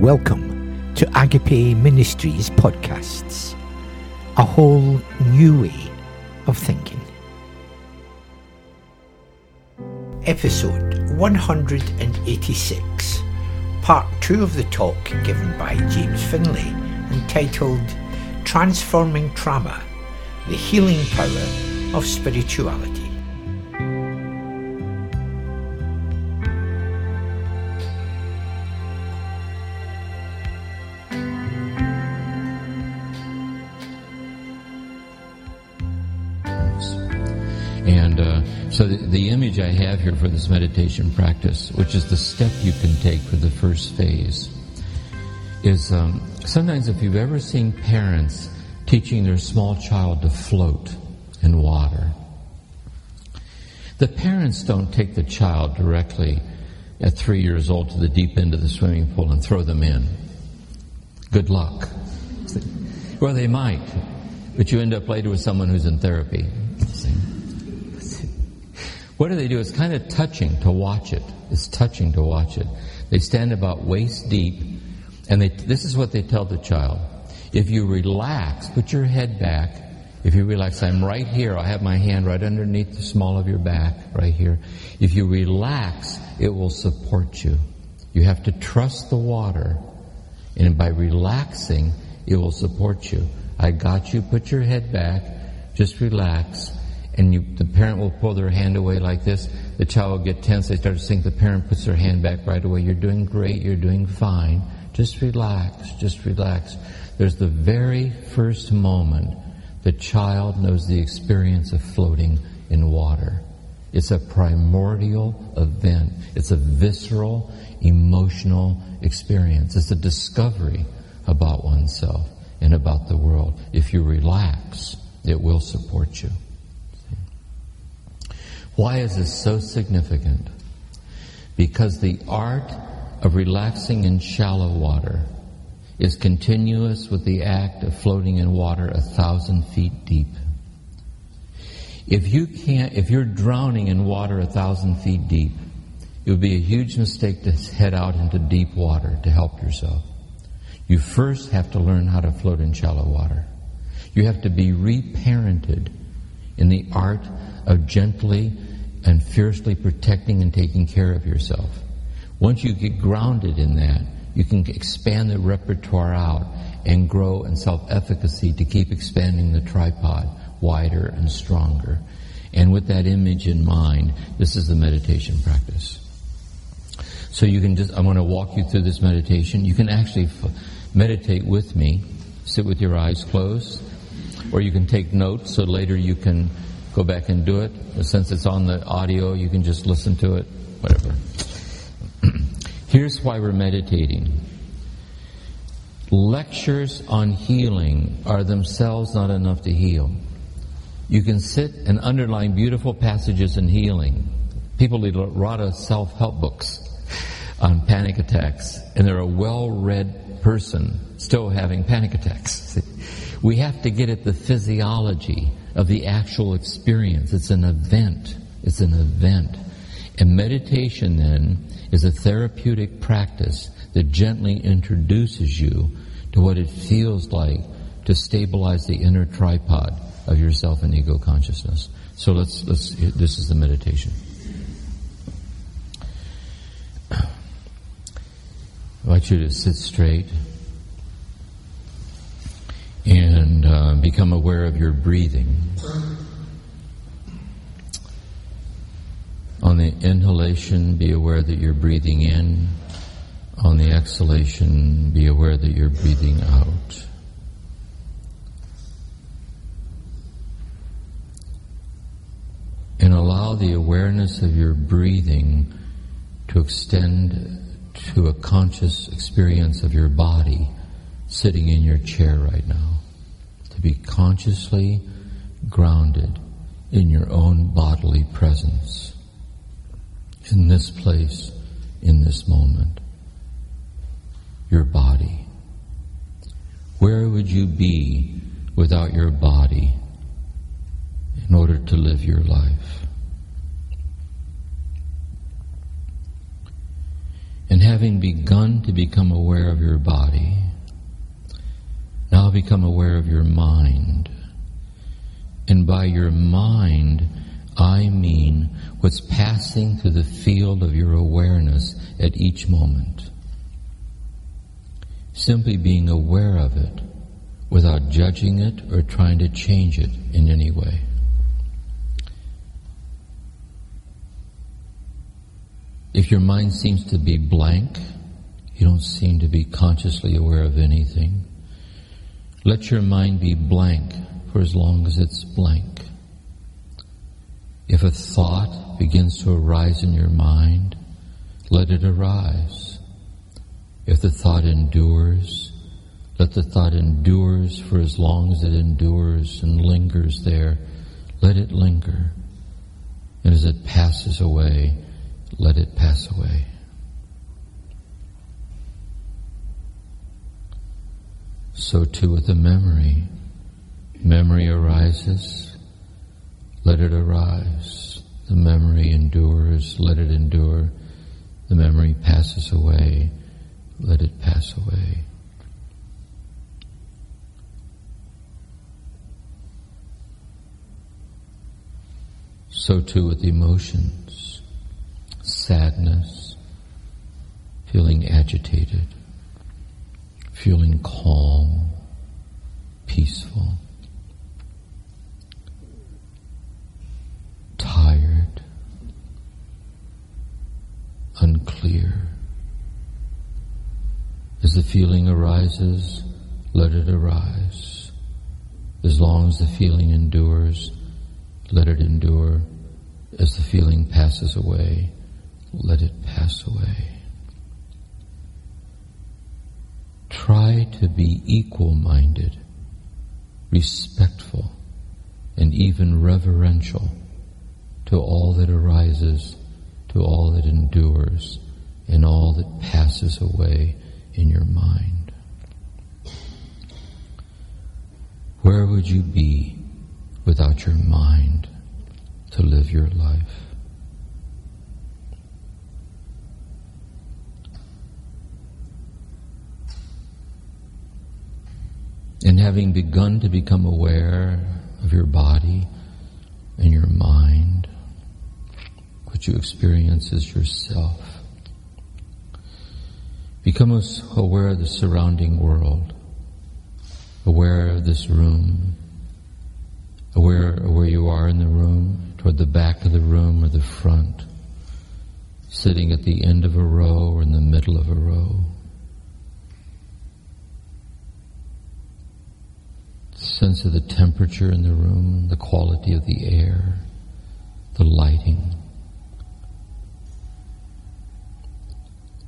Welcome to Agape Ministries podcasts, a whole new way of thinking. Episode 186, part two of the talk given by James Finley, entitled Transforming Trauma The Healing Power of Spirituality. And uh, so the, the image I have here for this meditation practice, which is the step you can take for the first phase, is um, sometimes if you've ever seen parents teaching their small child to float in water, the parents don't take the child directly at three years old to the deep end of the swimming pool and throw them in. Good luck. Well, they might, but you end up later with someone who's in therapy. What do they do? It's kind of touching to watch it. It's touching to watch it. They stand about waist deep, and they, this is what they tell the child. If you relax, put your head back. If you relax, I'm right here. I have my hand right underneath the small of your back, right here. If you relax, it will support you. You have to trust the water, and by relaxing, it will support you. I got you. Put your head back. Just relax and you, the parent will pull their hand away like this. The child will get tense. They start to sink. The parent puts their hand back right away. You're doing great. You're doing fine. Just relax. Just relax. There's the very first moment the child knows the experience of floating in water. It's a primordial event. It's a visceral, emotional experience. It's a discovery about oneself and about the world. If you relax, it will support you. Why is this so significant? Because the art of relaxing in shallow water is continuous with the act of floating in water a thousand feet deep. If you can't, if you're drowning in water a thousand feet deep, it would be a huge mistake to head out into deep water to help yourself. You first have to learn how to float in shallow water. You have to be reparented in the art of gently and fiercely protecting and taking care of yourself. Once you get grounded in that, you can expand the repertoire out and grow in self-efficacy to keep expanding the tripod wider and stronger. And with that image in mind, this is the meditation practice. So you can just, I'm going to walk you through this meditation. You can actually f- meditate with me. Sit with your eyes closed. Or you can take notes so later you can go back and do it. Since it's on the audio, you can just listen to it, whatever. Here's why we're meditating. Lectures on healing are themselves not enough to heal. You can sit and underline beautiful passages in healing. People read a lot of self-help books on panic attacks, and they're a well-read person still having panic attacks. We have to get at the physiology of the actual experience. It's an event. It's an event. And meditation then is a therapeutic practice that gently introduces you to what it feels like to stabilize the inner tripod of yourself and ego consciousness. So let's, let's, this is the meditation. I want you to sit straight and uh, become aware of your breathing. On the inhalation, be aware that you're breathing in. On the exhalation, be aware that you're breathing out. And allow the awareness of your breathing to extend to a conscious experience of your body sitting in your chair right now be consciously grounded in your own bodily presence, in this place, in this moment. Your body. Where would you be without your body in order to live your life? And having begun to become aware of your body, now become aware of your mind. And by your mind, I mean what's passing through the field of your awareness at each moment. Simply being aware of it without judging it or trying to change it in any way. If your mind seems to be blank, you don't seem to be consciously aware of anything, let your mind be blank for as long as it's blank. If a thought begins to arise in your mind, let it arise. If the thought endures, let the thought endures for as long as it endures and lingers there. Let it linger. And as it passes away, let it pass away. So too with the memory. Memory arises, let it arise. The memory endures, let it endure. The memory passes away, let it pass away. So too with emotions, sadness, feeling agitated, feeling calm, peaceful, tired, unclear. As the feeling arises, let it arise. As long as the feeling endures, let it endure. As the feeling passes away, let it pass away. Try to be equal minded, respectful, and even reverential to all that arises, to all that endures, and all that passes away in your mind. Where would you be without your mind to live your life? And having begun to become aware of your body and your mind, what you experience as yourself, become aware of the surrounding world, aware of this room, aware of where you are in the room, toward the back of the room or the front, sitting at the end of a row or in the middle of a row. Sense of the temperature in the room, the quality of the air, the lighting,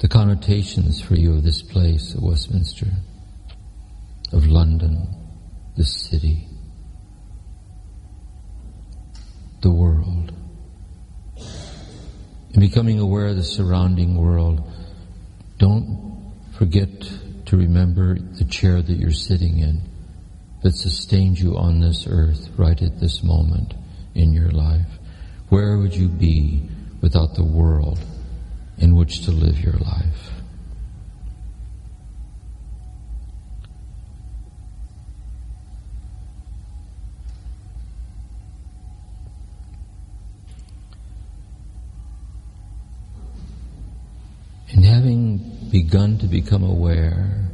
the connotations for you of this place of Westminster, of London, the city, the world. In becoming aware of the surrounding world, don't forget to remember the chair that you're sitting in that sustains you on this earth right at this moment in your life? Where would you be without the world in which to live your life? And having begun to become aware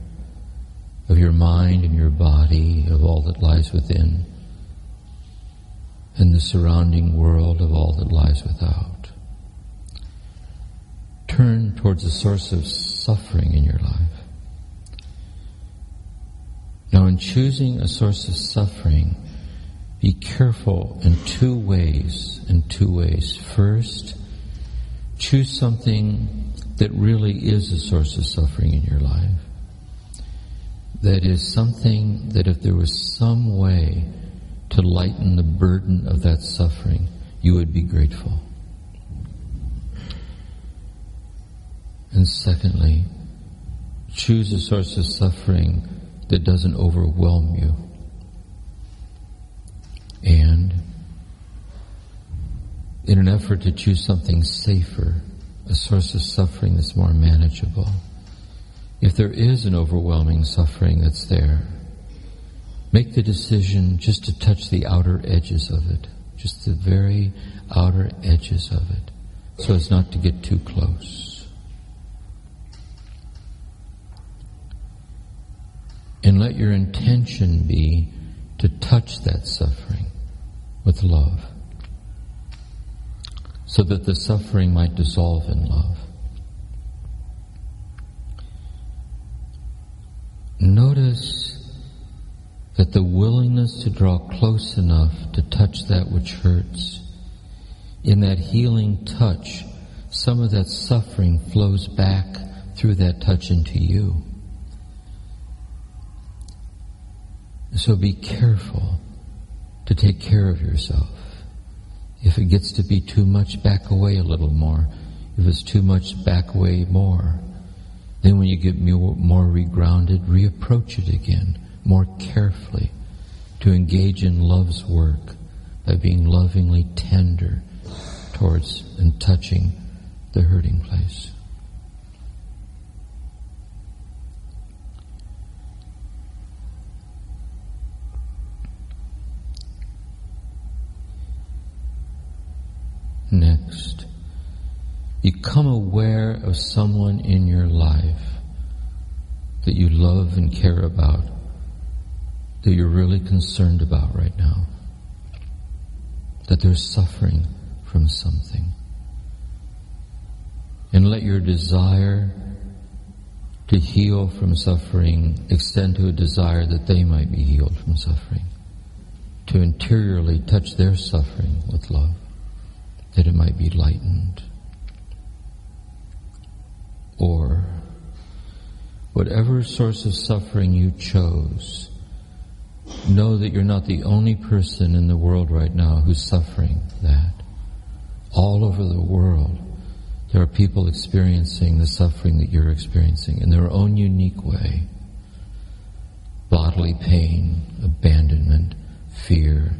of your mind and your body, of all that lies within, and the surrounding world of all that lies without. Turn towards the source of suffering in your life. Now, in choosing a source of suffering, be careful in two ways. In two ways. First, choose something that really is a source of suffering in your life that is something that if there was some way to lighten the burden of that suffering, you would be grateful. And secondly, choose a source of suffering that doesn't overwhelm you. And in an effort to choose something safer, a source of suffering that's more manageable. If there is an overwhelming suffering that's there, make the decision just to touch the outer edges of it, just the very outer edges of it, so as not to get too close. And let your intention be to touch that suffering with love so that the suffering might dissolve in love. Notice that the willingness to draw close enough to touch that which hurts, in that healing touch, some of that suffering flows back through that touch into you. So be careful to take care of yourself. If it gets to be too much, back away a little more. If it's too much, back away more. Then when you get more, regrounded, reapproach it again more carefully to engage in love's work by being lovingly tender towards and touching the hurting place. Next, become aware of someone in your life that you love and care about, that you're really concerned about right now, that they're suffering from something. And let your desire to heal from suffering extend to a desire that they might be healed from suffering, to interiorly touch their suffering with love that it might be lightened. Or whatever source of suffering you chose, know that you're not the only person in the world right now who's suffering that. All over the world, there are people experiencing the suffering that you're experiencing in their own unique way. Bodily pain, abandonment, fear,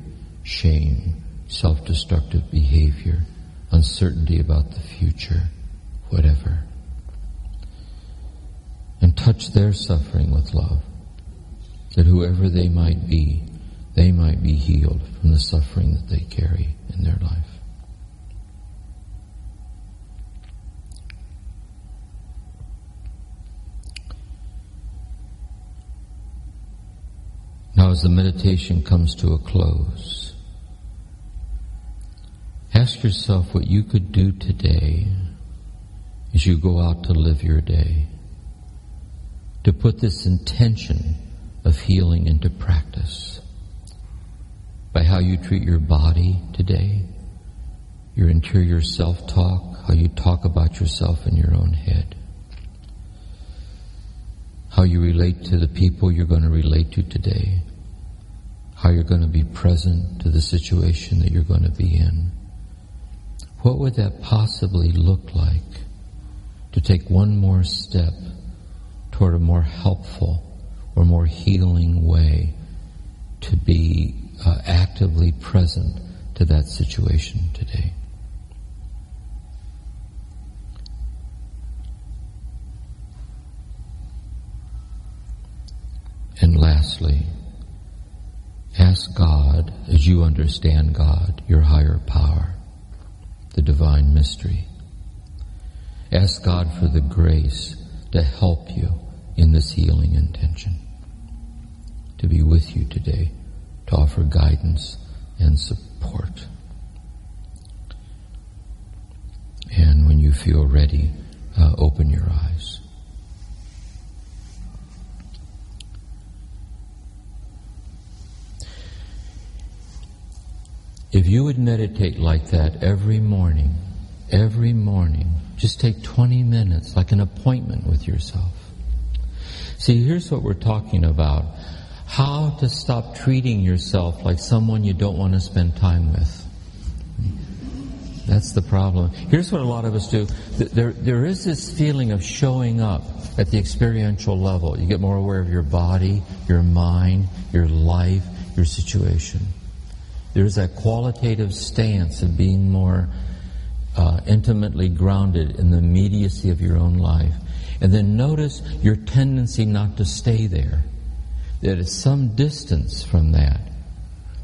shame, self-destructive behavior, uncertainty about the future, whatever. And touch their suffering with love, that whoever they might be, they might be healed from the suffering that they carry in their life. Now, as the meditation comes to a close, Ask yourself what you could do today as you go out to live your day to put this intention of healing into practice by how you treat your body today, your interior self-talk, how you talk about yourself in your own head, how you relate to the people you're going to relate to today, how you're going to be present to the situation that you're going to be in. What would that possibly look like to take one more step toward a more helpful or more healing way to be uh, actively present to that situation today? And lastly, ask God as you understand God, your higher power the divine mystery. Ask God for the grace to help you in this healing intention, to be with you today, to offer guidance and support. And when you feel ready, uh, open your eyes. If you would meditate like that every morning, every morning, just take 20 minutes, like an appointment with yourself. See, here's what we're talking about. How to stop treating yourself like someone you don't want to spend time with. That's the problem. Here's what a lot of us do. There, there is this feeling of showing up at the experiential level. You get more aware of your body, your mind, your life, your situation. There's that qualitative stance of being more uh, intimately grounded in the immediacy of your own life. And then notice your tendency not to stay there. That at some distance from that,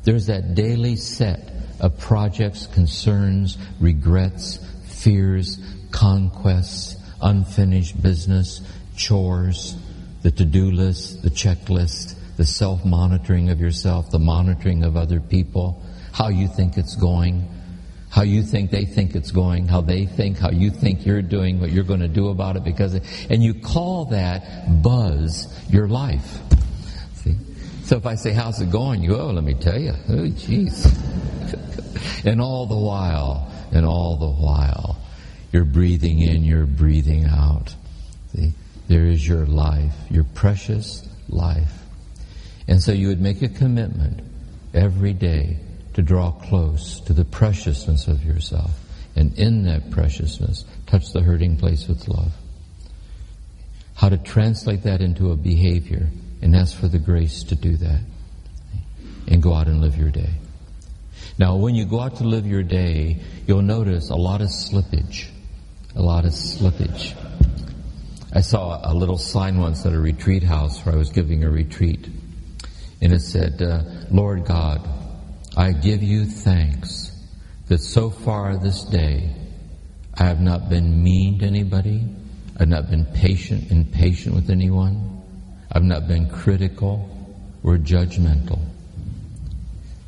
there's that daily set of projects, concerns, regrets, fears, conquests, unfinished business, chores, the to-do list, the checklist, the self-monitoring of yourself, the monitoring of other people, how you think it's going, how you think they think it's going, how they think, how you think you're doing, what you're going to do about it because, and you call that buzz your life. See? So if I say, how's it going? You go, oh, let me tell you. Oh, jeez. and all the while, and all the while, you're breathing in, you're breathing out. See? There is your life, your precious life. And so you would make a commitment every day to draw close to the preciousness of yourself. And in that preciousness, touch the hurting place with love. How to translate that into a behavior and ask for the grace to do that. And go out and live your day. Now, when you go out to live your day, you'll notice a lot of slippage. A lot of slippage. I saw a little sign once at a retreat house where I was giving a retreat. And it said, uh, Lord God, I give you thanks that so far this day I have not been mean to anybody. I've not been patient, and impatient with anyone. I've not been critical or judgmental.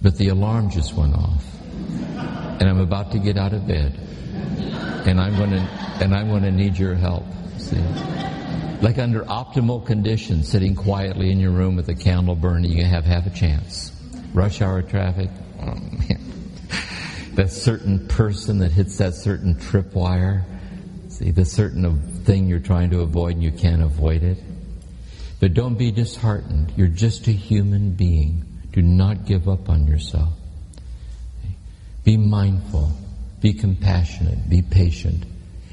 But the alarm just went off. And I'm about to get out of bed. And I'm going to, and I'm going to need your help. See? Like under optimal conditions, sitting quietly in your room with a candle burning, you have half a chance rush hour traffic. Oh. That certain person that hits that certain tripwire. See, the certain thing you're trying to avoid and you can't avoid it. But don't be disheartened. You're just a human being. Do not give up on yourself. Be mindful. Be compassionate. Be patient.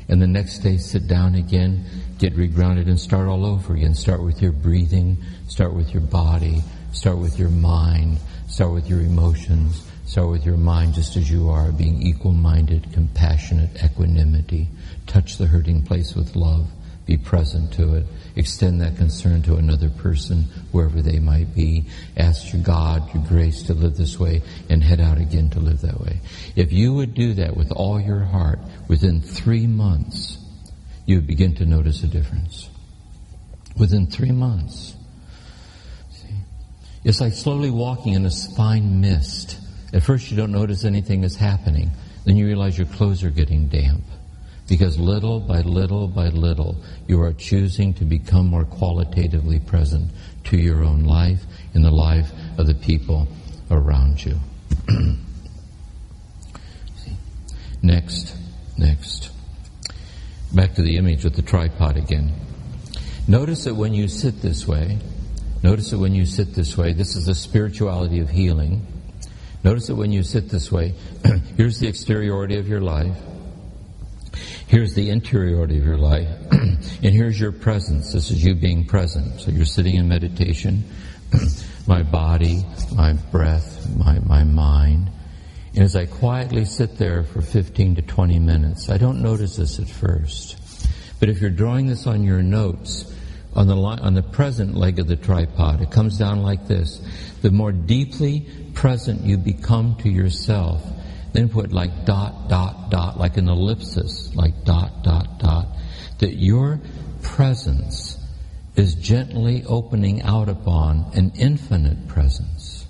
And the next day, sit down again, get regrounded, and start all over again. Start with your breathing. Start with your body. Start with your mind. Start with your emotions. Start with your mind just as you are, being equal-minded, compassionate, equanimity. Touch the hurting place with love. Be present to it. Extend that concern to another person, wherever they might be. Ask your God, your grace to live this way and head out again to live that way. If you would do that with all your heart, within three months, you would begin to notice a difference. Within three months. It's like slowly walking in a fine mist. At first, you don't notice anything is happening. Then you realize your clothes are getting damp. Because little by little by little, you are choosing to become more qualitatively present to your own life and the life of the people around you. next, next. Back to the image with the tripod again. Notice that when you sit this way, Notice that when you sit this way, this is the spirituality of healing. Notice that when you sit this way, here's the exteriority of your life. Here's the interiority of your life. and here's your presence. This is you being present. So you're sitting in meditation. my body, my breath, my, my mind. And as I quietly sit there for 15 to 20 minutes, I don't notice this at first. But if you're drawing this on your notes, on the, on the present leg of the tripod. It comes down like this. The more deeply present you become to yourself, then put like dot, dot, dot, like an ellipsis, like dot, dot, dot, that your presence is gently opening out upon an infinite presence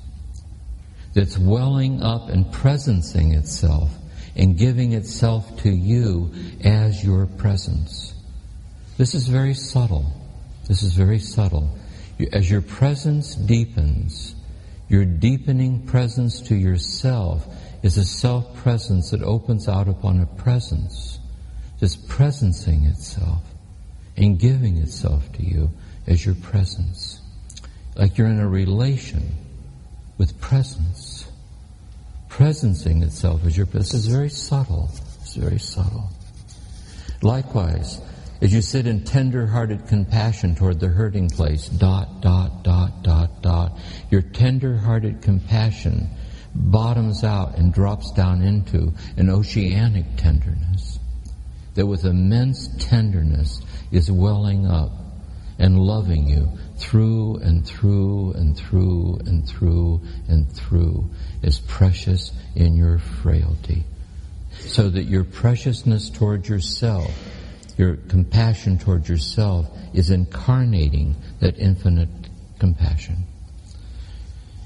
that's welling up and presencing itself and giving itself to you as your presence. This is very subtle. This is very subtle. As your presence deepens, your deepening presence to yourself is a self presence that opens out upon a presence, just presencing itself and giving itself to you as your presence. Like you're in a relation with presence, presencing itself as your presence. This is very subtle. It's very subtle. Likewise, as you sit in tender-hearted compassion toward the hurting place, dot, dot, dot, dot, dot, your tender-hearted compassion bottoms out and drops down into an oceanic tenderness that with immense tenderness is welling up and loving you through and through and through and through and through is precious in your frailty. So that your preciousness toward yourself, your compassion towards yourself is incarnating that infinite compassion.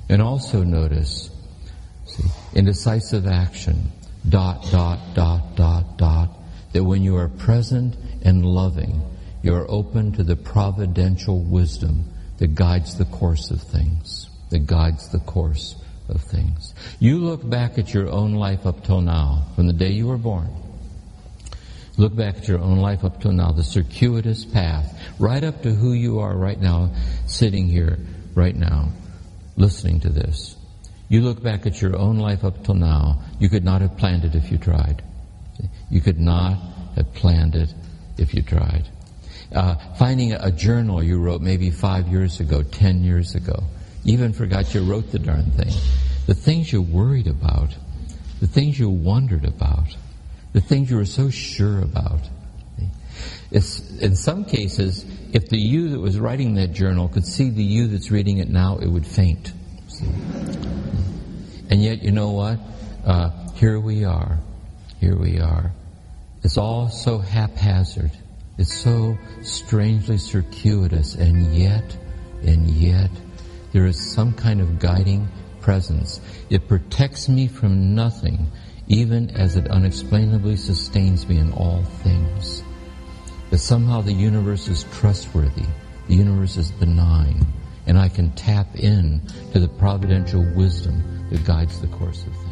And also notice, see, in decisive action, dot, dot, dot, dot, dot, that when you are present and loving, you are open to the providential wisdom that guides the course of things, that guides the course of things. You look back at your own life up till now, from the day you were born. Look back at your own life up till now, the circuitous path, right up to who you are right now, sitting here right now, listening to this. You look back at your own life up till now, you could not have planned it if you tried. You could not have planned it if you tried. Uh, finding a journal you wrote maybe five years ago, ten years ago. Even forgot you wrote the darn thing. The things you worried about, the things you wondered about, the things you were so sure about. It's, in some cases, if the you that was writing that journal could see the you that's reading it now, it would faint. And yet, you know what? Uh, here we are. Here we are. It's all so haphazard. It's so strangely circuitous, and yet, and yet, there is some kind of guiding presence. It protects me from nothing, even as it unexplainably sustains me in all things. That somehow the universe is trustworthy, the universe is benign, and I can tap in to the providential wisdom that guides the course of things.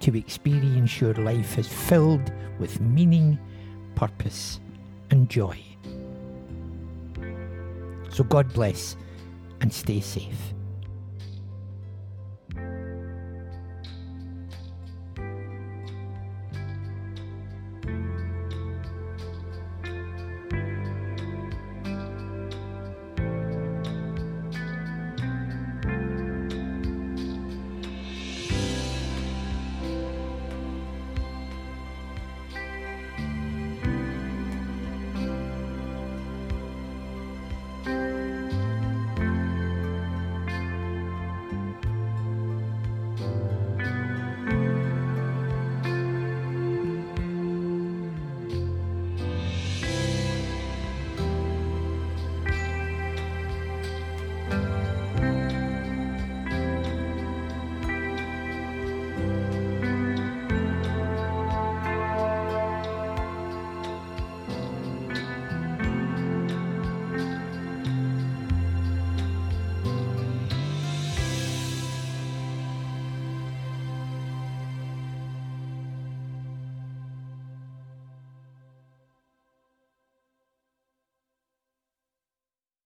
to experience your life as filled with meaning, purpose, and joy. So God bless and stay safe.